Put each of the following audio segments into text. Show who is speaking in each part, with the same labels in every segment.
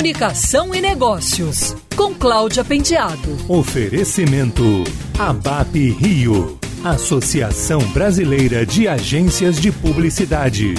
Speaker 1: Comunicação e Negócios, com Cláudia Penteado.
Speaker 2: Oferecimento ABAP Rio, Associação Brasileira de Agências de Publicidade.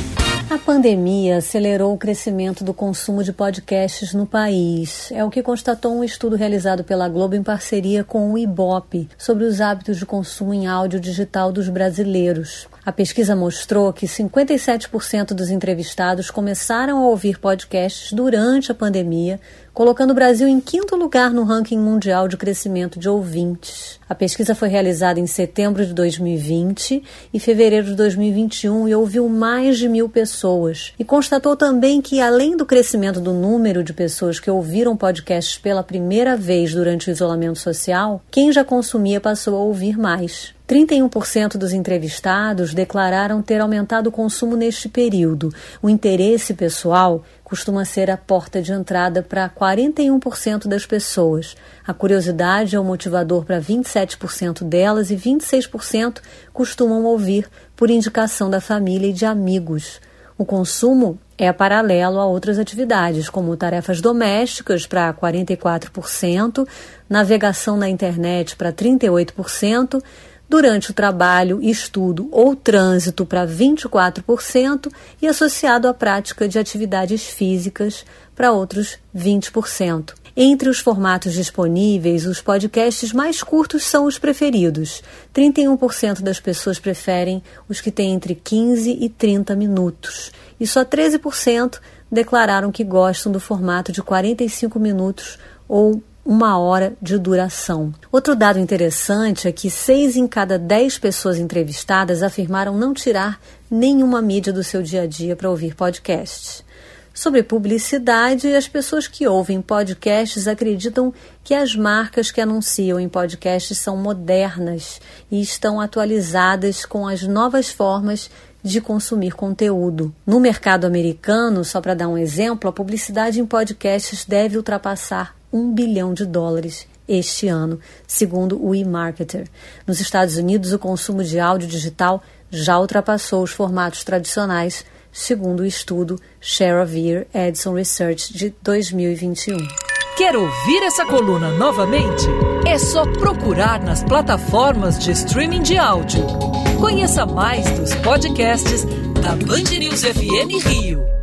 Speaker 3: A pandemia acelerou o crescimento do consumo de podcasts no país. É o que constatou um estudo realizado pela Globo em parceria com o Ibope sobre os hábitos de consumo em áudio digital dos brasileiros. A pesquisa mostrou que 57% dos entrevistados começaram a ouvir podcasts durante a pandemia, colocando o Brasil em quinto lugar no ranking mundial de crescimento de ouvintes. A pesquisa foi realizada em setembro de 2020 e fevereiro de 2021 e ouviu mais de mil pessoas. E constatou também que, além do crescimento do número de pessoas que ouviram podcasts pela primeira vez durante o isolamento social, quem já consumia passou a ouvir mais. 31% dos entrevistados declararam ter aumentado o consumo neste período. O interesse pessoal costuma ser a porta de entrada para 41% das pessoas. A curiosidade é o motivador para 27% delas e 26% costumam ouvir por indicação da família e de amigos. O consumo é paralelo a outras atividades, como tarefas domésticas para 44%, navegação na internet para 38%, durante o trabalho, estudo ou trânsito para 24% e associado à prática de atividades físicas para outros 20%. Entre os formatos disponíveis, os podcasts mais curtos são os preferidos. 31% das pessoas preferem os que têm entre 15 e 30 minutos. E só 13% declararam que gostam do formato de 45 minutos ou uma hora de duração. Outro dado interessante é que seis em cada dez pessoas entrevistadas afirmaram não tirar nenhuma mídia do seu dia a dia para ouvir podcasts. Sobre publicidade, as pessoas que ouvem podcasts acreditam que as marcas que anunciam em podcasts são modernas e estão atualizadas com as novas formas de consumir conteúdo. No mercado americano, só para dar um exemplo, a publicidade em podcasts deve ultrapassar um bilhão de dólares este ano, segundo o eMarketer. Nos Estados Unidos, o consumo de áudio digital já ultrapassou os formatos tradicionais, segundo o estudo Share Ear Edison Research de 2021.
Speaker 1: Quer ouvir essa coluna novamente? É só procurar nas plataformas de streaming de áudio. Conheça mais dos podcasts da Band News FM Rio.